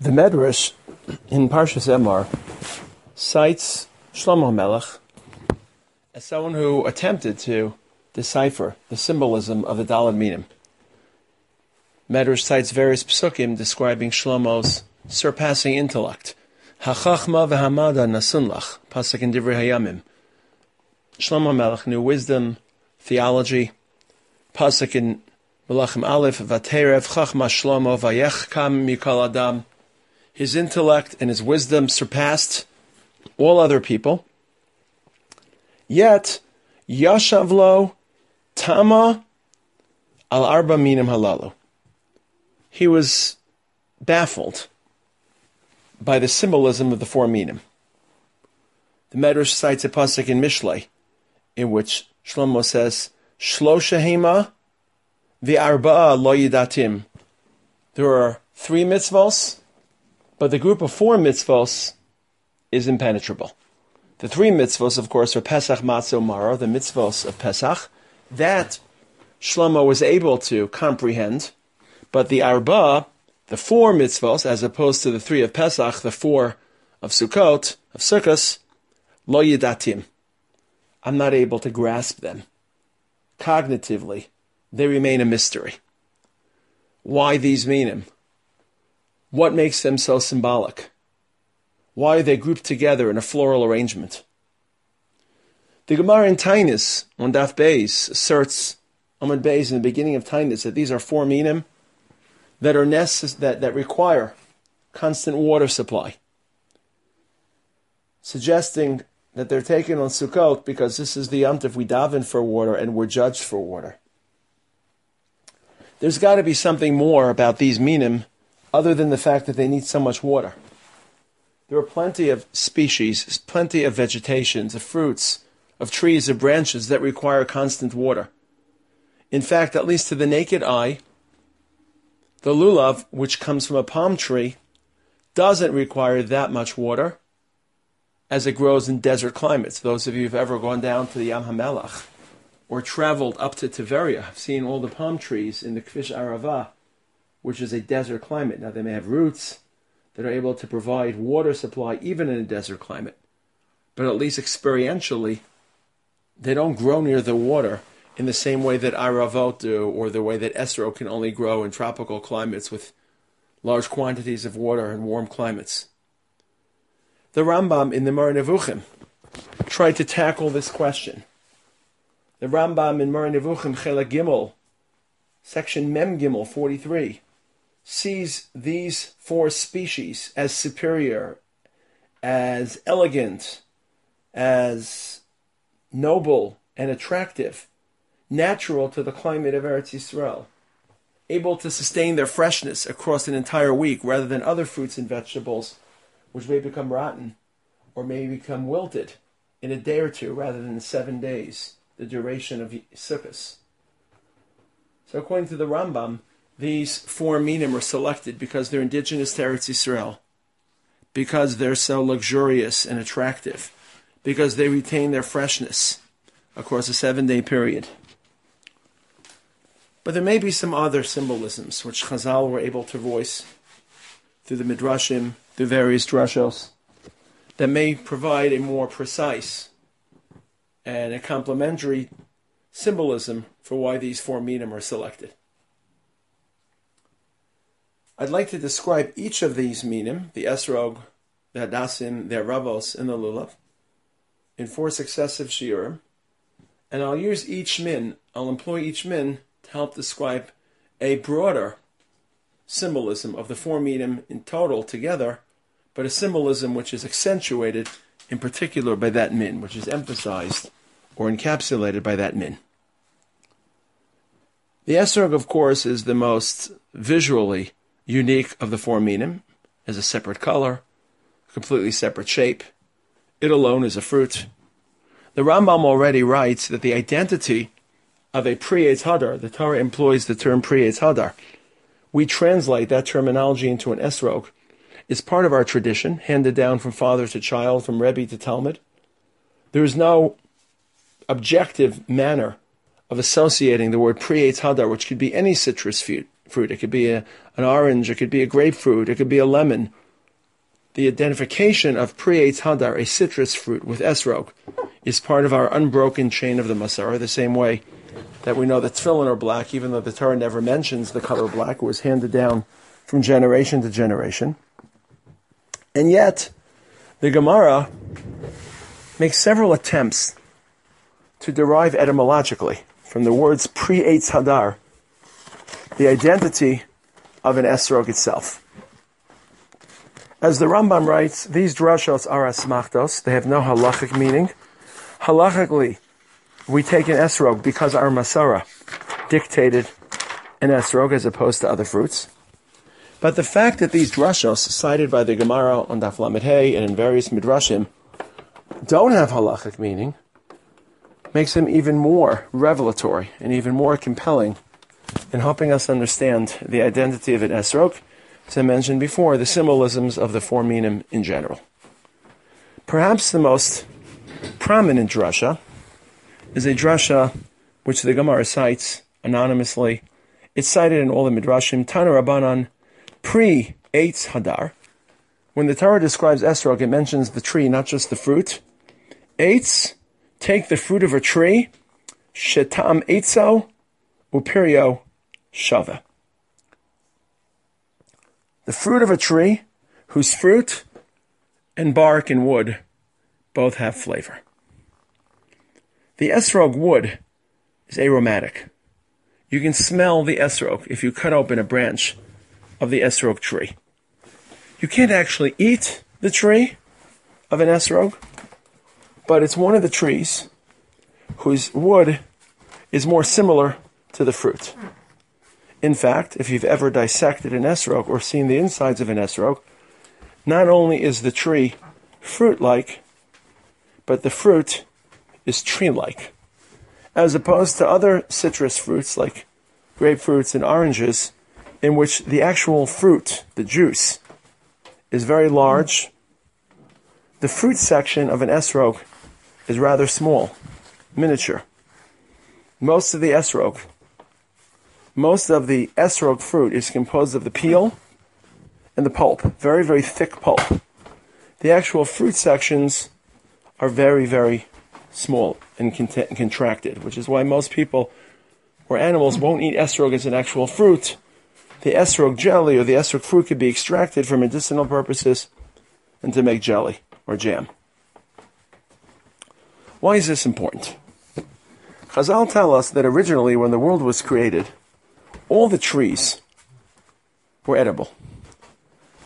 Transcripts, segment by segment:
The Medrash in Parshas Emor cites Shlomo Melech as someone who attempted to decipher the symbolism of the Daled Minim. Medrash cites various psukim describing Shlomo's surpassing intellect. Hachachma v'hamada nasunlach, pasuk in Divrei Hayamim. Shlomo Melech knew wisdom, theology, pasuk in Melachim Aleph, Vaterev Chachma Shlomo Vayech Kam Mikol Adam. His intellect and his wisdom surpassed all other people. Yet, Yashavlo Tama Al Arba Minim Halalu. He was baffled by the symbolism of the four minim. The Medrash cites a pasuk in Mishlei, in which Shlomo says, Shlosha Hema the arba'a lo yidatim. There are three mitzvos, but the group of four mitzvos is impenetrable. The three mitzvos, of course, are Pesach, Matzah, Maror, the mitzvos of Pesach. That Shlomo was able to comprehend, but the arba, the four mitzvos, as opposed to the three of Pesach, the four of Sukkot, of Sukkot, lo yidatim. I'm not able to grasp them cognitively they remain a mystery. Why these minim? What makes them so symbolic? Why are they grouped together in a floral arrangement? The Gemara in Tainis on Daf Beis asserts Amud Beis in the beginning of Tainis that these are four minim that are necess- that, that require constant water supply, suggesting that they're taken on Sukkot because this is the Yom we daven for water and we're judged for water. There's got to be something more about these minim other than the fact that they need so much water. There are plenty of species, plenty of vegetations, of fruits, of trees, of branches that require constant water. In fact, at least to the naked eye, the lulav, which comes from a palm tree, doesn't require that much water as it grows in desert climates. Those of you who've ever gone down to the Yam HaMelech, or traveled up to Tiberia, have seen all the palm trees in the Kvish Arava, which is a desert climate. Now they may have roots that are able to provide water supply even in a desert climate, but at least experientially, they don't grow near the water in the same way that Aravot do, or the way that Esrog can only grow in tropical climates with large quantities of water and warm climates. The Rambam in the Moreh Nevuchim tried to tackle this question the Rambam in Moreh Nevuchim Chelek Gimel, section Mem Gimel 43, sees these four species as superior, as elegant, as noble and attractive, natural to the climate of Eretz Yisrael, able to sustain their freshness across an entire week rather than other fruits and vegetables which may become rotten or may become wilted in a day or two rather than seven days the duration of Sukkot. So according to the Rambam, these four minim are selected because they're indigenous to Eretz Yisrael, because they're so luxurious and attractive, because they retain their freshness across a seven-day period. But there may be some other symbolisms which Chazal were able to voice through the midrashim, through various drashos, that may provide a more precise and a complementary symbolism for why these four minim are selected. I'd like to describe each of these minim, the esrog, the hadassim, the ravos, and the lulav, in four successive shiurim, and I'll use each min, I'll employ each min to help describe a broader symbolism of the four minim in total together, but a symbolism which is accentuated in particular by that min, which is emphasized or encapsulated by that min. The esrog, of course, is the most visually unique of the four minim, as a separate color, completely separate shape. It alone is a fruit. The Rambam already writes that the identity of a Pri Eitz Hadar, the Torah employs the term Pri Eitz Hadar. We translate that terminology into an esrog. It's part of our tradition, handed down from father to child, from Rebbe to Talmid. There is no objective manner of associating the word Pri Eitz Hadar, which could be any citrus fruit, fruit. It could be a, an orange. It could be a grapefruit. It could be a lemon. The identification of Pri Eitz Hadar, a citrus fruit, with Esrog, is part of our unbroken chain of the Masara, the same way that we know that tefillin are black, even though the Torah never mentions the color black. It was handed down from generation to generation. And yet, the Gemara makes several attempts to derive etymologically from the words Pri Eitz Hadar the identity of an esrog itself. As the Rambam writes, these drashos are asmachtos. They have no halachic meaning. Halachically, we take an esrog because our masara dictated an esrog as opposed to other fruits. But the fact that these drashos, cited by the Gemara on Daf Lamed and in various midrashim, don't have halachic meaning, makes them even more revelatory and even more compelling in helping us understand the identity of an esrog, as I mentioned before, the symbolisms of the four minim in general. Perhaps the most prominent drasha is a drasha which the Gemara cites anonymously. It's cited in all the midrashim. Tana Rabbanan pre Eitz Hadar. When the Torah describes esrog, it mentions the tree, not just the fruit. Eitz, take the fruit of a tree. Shetam eitzo upirio shava. The fruit of a tree whose fruit and bark and wood both have flavor. The esrog wood is aromatic. You can smell the esrog if you cut open a branch of the esrog tree. You can't actually eat the tree of an esrog, but it's one of the trees whose wood is more similar to the fruit. In fact, if you've ever dissected an esrog or seen the insides of an esrog, not only is the tree fruit like, but the fruit is tree like. As opposed to other citrus fruits like grapefruits and oranges, in which the actual fruit, the juice, is very large, the fruit section of an esrog is rather small, miniature. Most of the esrog most of the esrog fruit is composed of the peel and the pulp, very, very thick pulp. The actual fruit sections are very, very small and cont- contracted, which is why most people or animals won't eat esrog as an actual fruit. The esrog jelly or the esrog fruit could be extracted for medicinal purposes and to make jelly or jam. Why is this important? Chazal tell us that originally, when the world was created, all the trees were edible.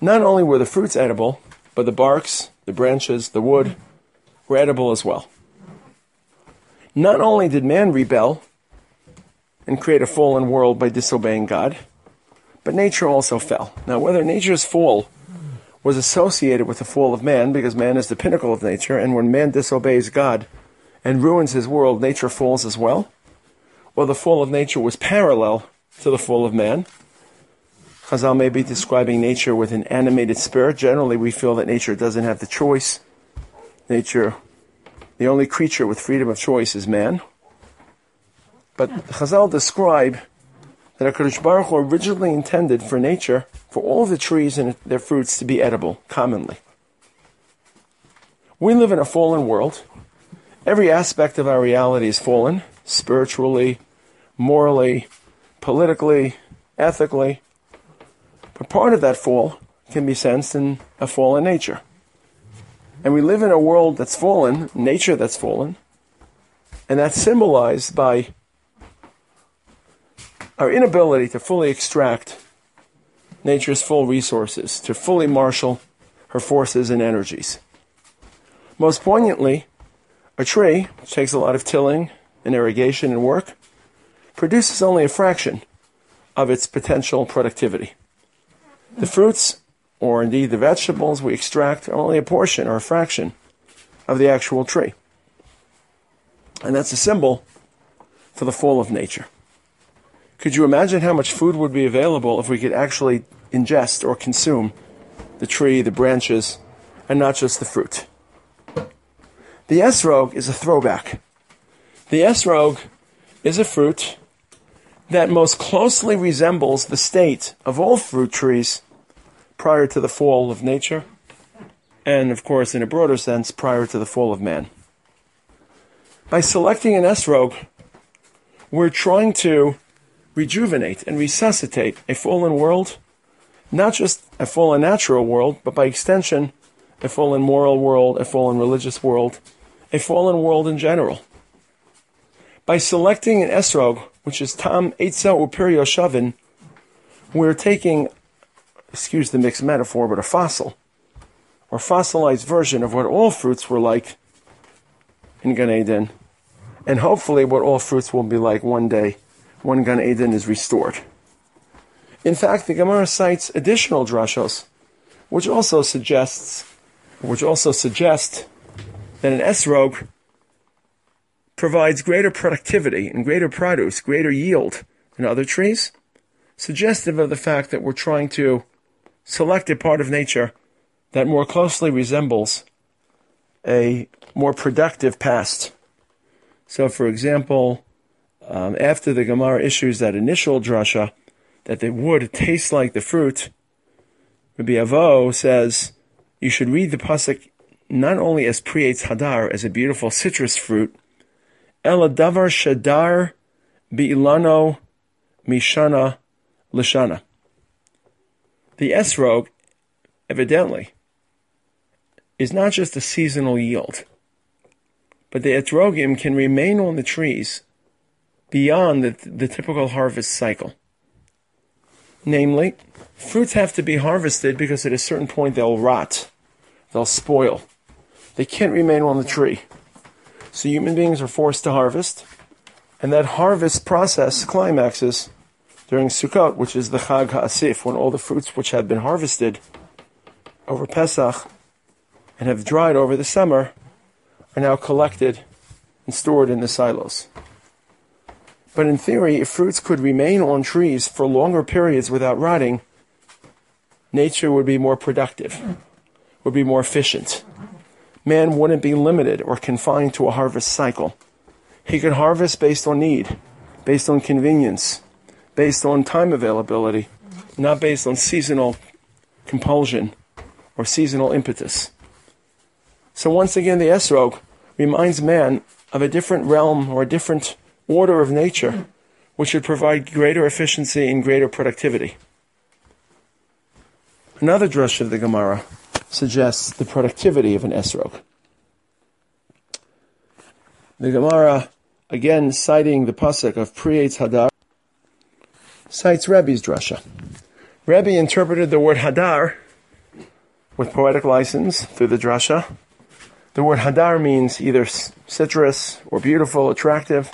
Not only were the fruits edible, but the barks, the branches, the wood were edible as well. Not only did man rebel and create a fallen world by disobeying God, but nature also fell. Now, whether nature's fall was associated with the fall of man, because man is the pinnacle of nature, and when man disobeys God and ruins his world, nature falls as well, or the fall of nature was parallel to the fall of man. Chazal may be describing nature with an animated spirit. Generally, we feel that nature doesn't have the choice. Nature, the only creature with freedom of choice is man. But Chazal describe that HaKadosh Baruch Hu originally intended for nature, for all the trees and their fruits to be edible, commonly. We live in a fallen world. Every aspect of our reality is fallen, spiritually, morally, politically, ethically. But part of that fall can be sensed in a fallen nature. And we live in a world that's fallen, nature that's fallen, and that's symbolized by our inability to fully extract nature's full resources, to fully marshal her forces and energies. Most poignantly, a tree, which takes a lot of tilling and irrigation and work, produces only a fraction of its potential productivity. The fruits, or indeed the vegetables we extract, are only a portion or a fraction of the actual tree. And that's a symbol for the fall of nature. Could you imagine how much food would be available if we could actually ingest or consume the tree, the branches, and not just the fruit? The esrog is a throwback. The esrog is a fruit that most closely resembles the state of all fruit trees prior to the fall of nature, and of course, in a broader sense, prior to the fall of man. By selecting an esrog, we're trying to rejuvenate and resuscitate a fallen world, not just a fallen natural world, but by extension, a fallen moral world, a fallen religious world, a fallen world in general. By selecting an esrog, which is Tam Eitza Upir Yoshavin, we're taking, excuse the mixed metaphor, but a fossil, or fossilized version of what all fruits were like in Gan Eden, and hopefully what all fruits will be like one day when Gan Eden is restored. In fact, the Gemara cites additional drashos, which also suggests, which also suggest that an esrog provides greater productivity and greater produce, greater yield than other trees, suggestive of the fact that we're trying to select a part of nature that more closely resembles a more productive past. So, for example, um, after the Gemara issues that initial drasha that the wood tastes like the fruit, Rabbi Avo says you should read the pasuk not only as Pri Eitz Hadar, as a beautiful citrus fruit, Ela Davar Shadar Bi'ilano Mishana Lishana. The esrog, evidently, is not just a seasonal yield, but the etrogim can remain on the trees beyond the, the typical harvest cycle. Namely, fruits have to be harvested because at a certain point they'll rot, they'll spoil. They can't remain on the tree. So human beings are forced to harvest, and that harvest process climaxes during Sukkot, which is the Chag HaAsif, when all the fruits which have been harvested over Pesach and have dried over the summer are now collected and stored in the silos. But in theory, if fruits could remain on trees for longer periods without rotting, nature would be more productive, would be more efficient. Man wouldn't be limited or confined to a harvest cycle. He could harvest based on need, based on convenience, based on time availability, not based on seasonal compulsion or seasonal impetus. So once again, the esrog reminds man of a different realm or a different order of nature, which would provide greater efficiency and greater productivity. Another drush of the Gemara suggests the productivity of an esrog. The Gemara, again citing the pasuk of Pri Eitz Hadar, cites Rebbe's drasha. Rebbe interpreted the word Hadar with poetic license through the drasha. The word Hadar means either citrus or beautiful, attractive.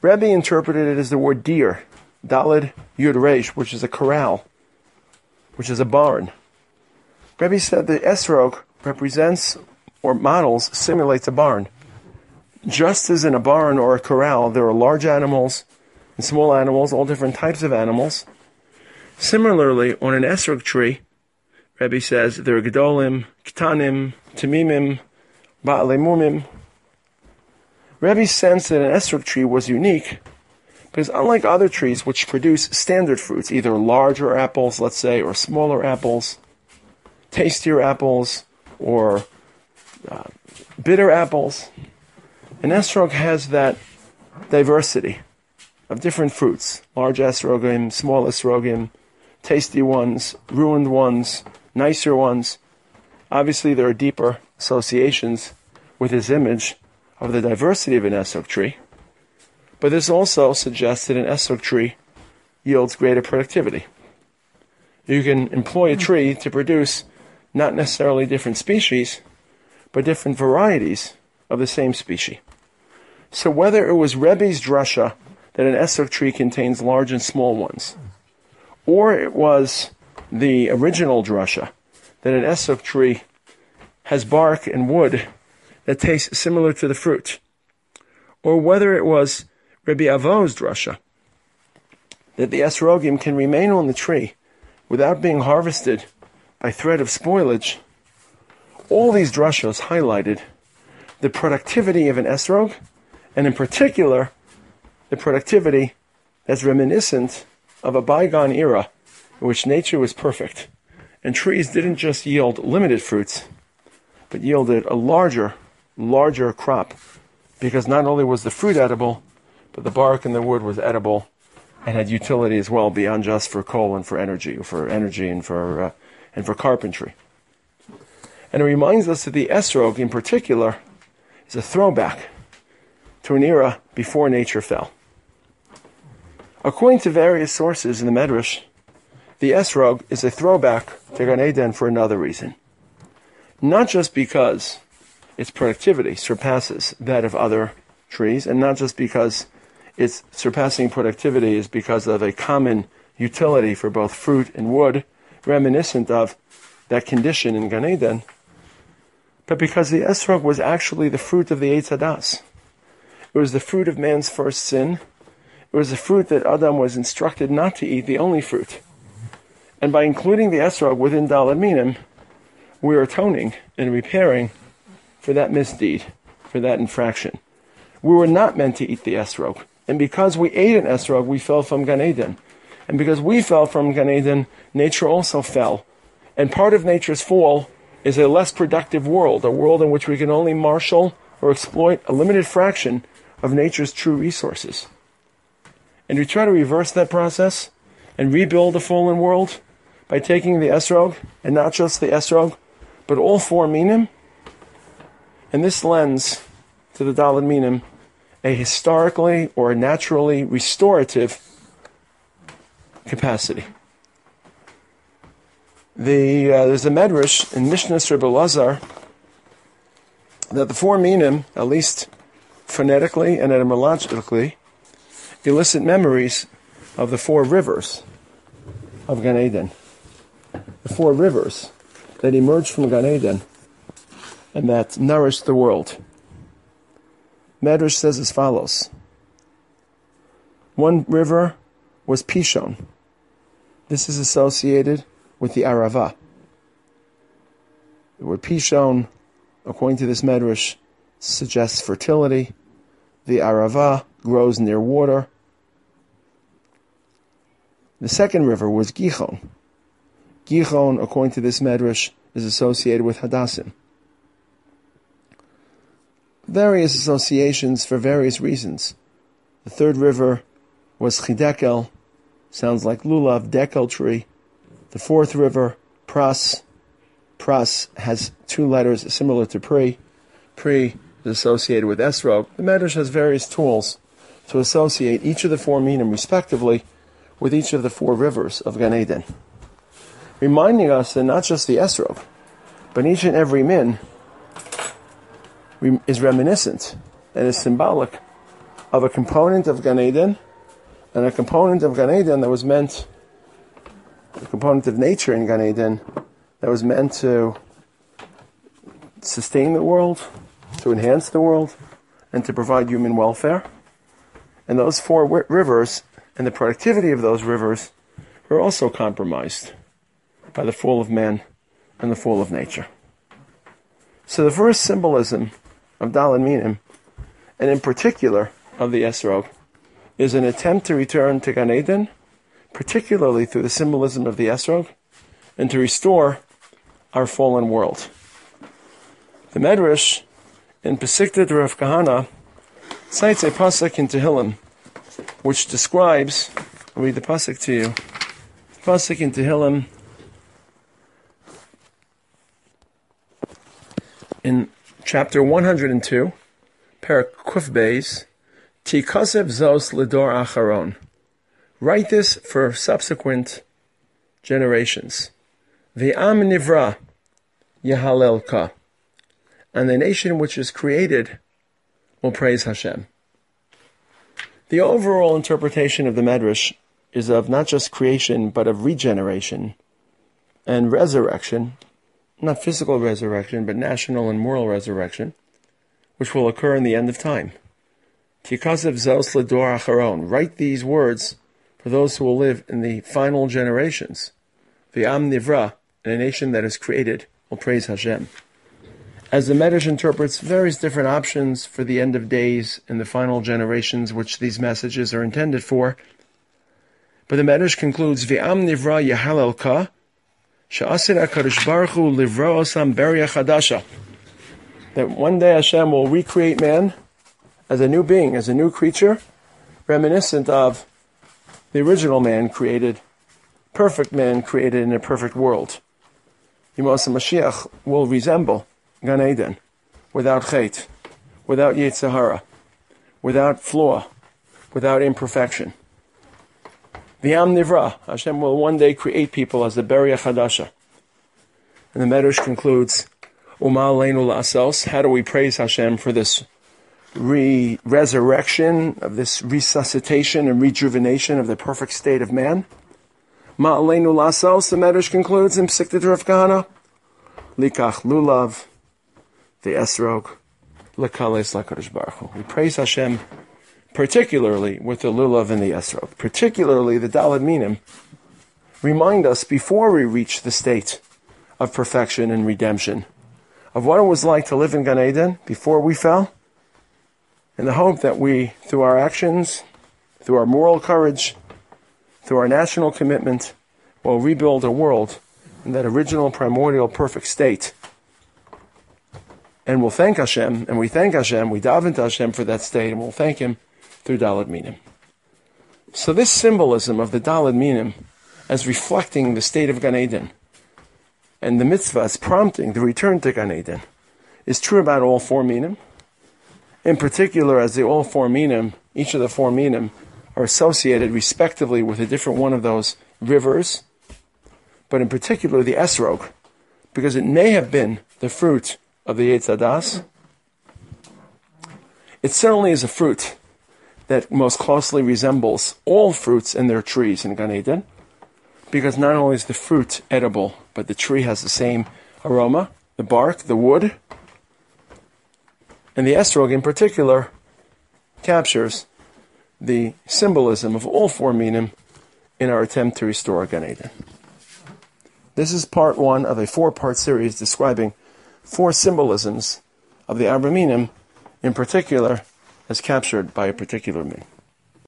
Rebbe interpreted it as the word deer, Dalid Yud Resh, which is a corral, which is a barn. Rebbe said the esrog represents or models, simulates a barn. Just as in a barn or a corral, there are large animals and small animals, all different types of animals. Similarly, on an esrog tree, Rebbe says there are gedolim, ktanim, tamimim, ba'alemumim, Rebbe sensed that an esrog tree was unique because unlike other trees which produce standard fruits, either larger apples, let's say, or smaller apples, tastier apples, or uh, bitter apples, an esrog has that diversity of different fruits. Large esrogim, small esrogim, tasty ones, ruined ones, nicer ones. Obviously, there are deeper associations with his image of the diversity of an esrog tree, but this also suggests that an esrog tree yields greater productivity. You can employ a tree to produce not necessarily different species, but different varieties of the same species. So whether it was Rebbe's drasha that an esrog tree contains large and small ones, or it was the original drasha that an esrog tree has bark and wood that tastes similar to the fruit, or whether it was Rabbi Avo's drasha that the esrogim can remain on the tree without being harvested by threat of spoilage. All these drashos highlighted the productivity of an esrog, and in particular, the productivity that's reminiscent of a bygone era in which nature was perfect and trees didn't just yield limited fruits, but yielded a larger, larger crop because not only was the fruit edible, but the bark and the wood was edible and had utility as well beyond just for coal and for energy, or for energy and for, uh, and for carpentry. And it reminds us that the esrog in particular is a throwback to an era before nature fell. According to various sources in the Medrash, the esrog is a throwback to Gan Eden for another reason. Not just because its productivity surpasses that of other trees, and not just because its surpassing productivity is because of a common utility for both fruit and wood, reminiscent of that condition in Gan Eden, but because the esrog was actually the fruit of the Eitz Hadas. It was the fruit of man's first sin. It was the fruit that Adam was instructed not to eat, the only fruit. And by including the esrog within Dalad Minim, we're atoning and repairing for that misdeed, for that infraction. We were not meant to eat the esrog. And because we ate an esrog, we fell from Gan Eden. And because we fell from Gan Eden, nature also fell. And part of nature's fall is a less productive world, a world in which we can only marshal or exploit a limited fraction of nature's true resources. And we try to reverse that process and rebuild a fallen world by taking the esrog, and not just the esrog, but all four minim, and this lends to the Dalad Minim a historically or naturally restorative capacity. The, uh, there's a medrash in Mishnah Rebbe Lazar that the four minim, at least phonetically and etymologically, elicit memories of the four rivers of Gan Eden. The four rivers that emerged from Gan Eden and that nourished the world. Medrash says as follows. One river was Pishon. This is associated with the Arava. The word Pishon, according to this Medrash, suggests fertility. The Arava grows near water. The second river was Gihon. Gihon, according to this Medrash, is associated with Hadassim various associations for various reasons. The third river was Chidekel, sounds like lulav, dekel tree. The fourth river, Pras. Pras has two letters similar to Pri. Pri is associated with Esrog. The Medrash has various tools to associate each of the four minim respectively with each of the four rivers of Gan Eden. Reminding us that not just the Esrog, but each and every min is reminiscent and is symbolic of a component of Gan Eden and a component of Gan Eden that was meant, a component of nature in Gan Eden that was meant to sustain the world, to enhance the world, and to provide human welfare. And those four rivers and the productivity of those rivers were also compromised by the fall of man and the fall of nature. So the first symbolism of Dalad Minim, and in particular of the Esrog, is an attempt to return to Gan Eden, particularly through the symbolism of the Esrog, and to restore our fallen world. The Medrash in Pesikta Rav Kahana cites a pasuk in Tehillim, which describes. I'll read the pasuk to you. Pasuk in Tehillim in chapter 102, Perek Kuf Beis, Tikasev Zos Lidor Acharon. Write this for subsequent generations. The Am Nivra Yehalelka. And the nation which is created will praise Hashem. The overall interpretation of the Medrash is of not just creation, but of regeneration and resurrection not physical resurrection, but national and moral resurrection, which will occur in the end of time. Tikasev Zos Ledor Acharon. Write these words for those who will live in the final generations. The Am Nivra, a nation that is created, will praise Hashem. As the Medrash interprets various different options for the end of days and the final generations which these messages are intended for, But the Medrash concludes, V'am nivra yahalelka, she'asir HaKadosh Baruch Hu livra osam beria chadasha. That one day Hashem will recreate man as a new being, as a new creature, reminiscent of the original man created, perfect man created in a perfect world. Yemos Mashiach will resemble Gan Eden, without chait, without Yetzirah, without flaw, without imperfection. The Am Nivra, Hashem will one day create people as the Beria Chadasha. And the Medrash concludes, Umal Leinu Lasos, how do we praise Hashem for this re- resurrection, of this resuscitation and rejuvenation of the perfect state of man? Ma'aleinu Lasos, the Medrash concludes in Psiktat Rav Kahana, Likach Lulav, the Esrog, Lekales Lakadosh Baruch. We praise Hashem particularly with the lulav and the esrog, particularly the dalad minim, remind us before we reach the state of perfection and redemption of what it was like to live in Gan Eden before we fell, in the hope that we, through our actions, through our moral courage, through our national commitment, will rebuild a world in that original primordial perfect state. And we'll thank Hashem, and we thank Hashem, we daven to Hashem for that state, and we'll thank Him through Dalad Minim. So this symbolism of the Dalad Minim as reflecting the state of Gan Eden and the mitzvah as prompting the return to Gan Eden is true about all four minim. In particular, as the all four minim, each of the four minim are associated respectively with a different one of those rivers, but in particular the esrog, because it may have been the fruit of the Eitz Hadas. It certainly is a fruit that most closely resembles all fruits and their trees in Gan Eden, because not only is the fruit edible, but the tree has the same aroma, the bark, the wood, and the esrog in particular captures the symbolism of all four minim in our attempt to restore Gan Eden. This is part one of a four-part series describing four symbolisms of the Arba Minim, in particular as captured by a particular min.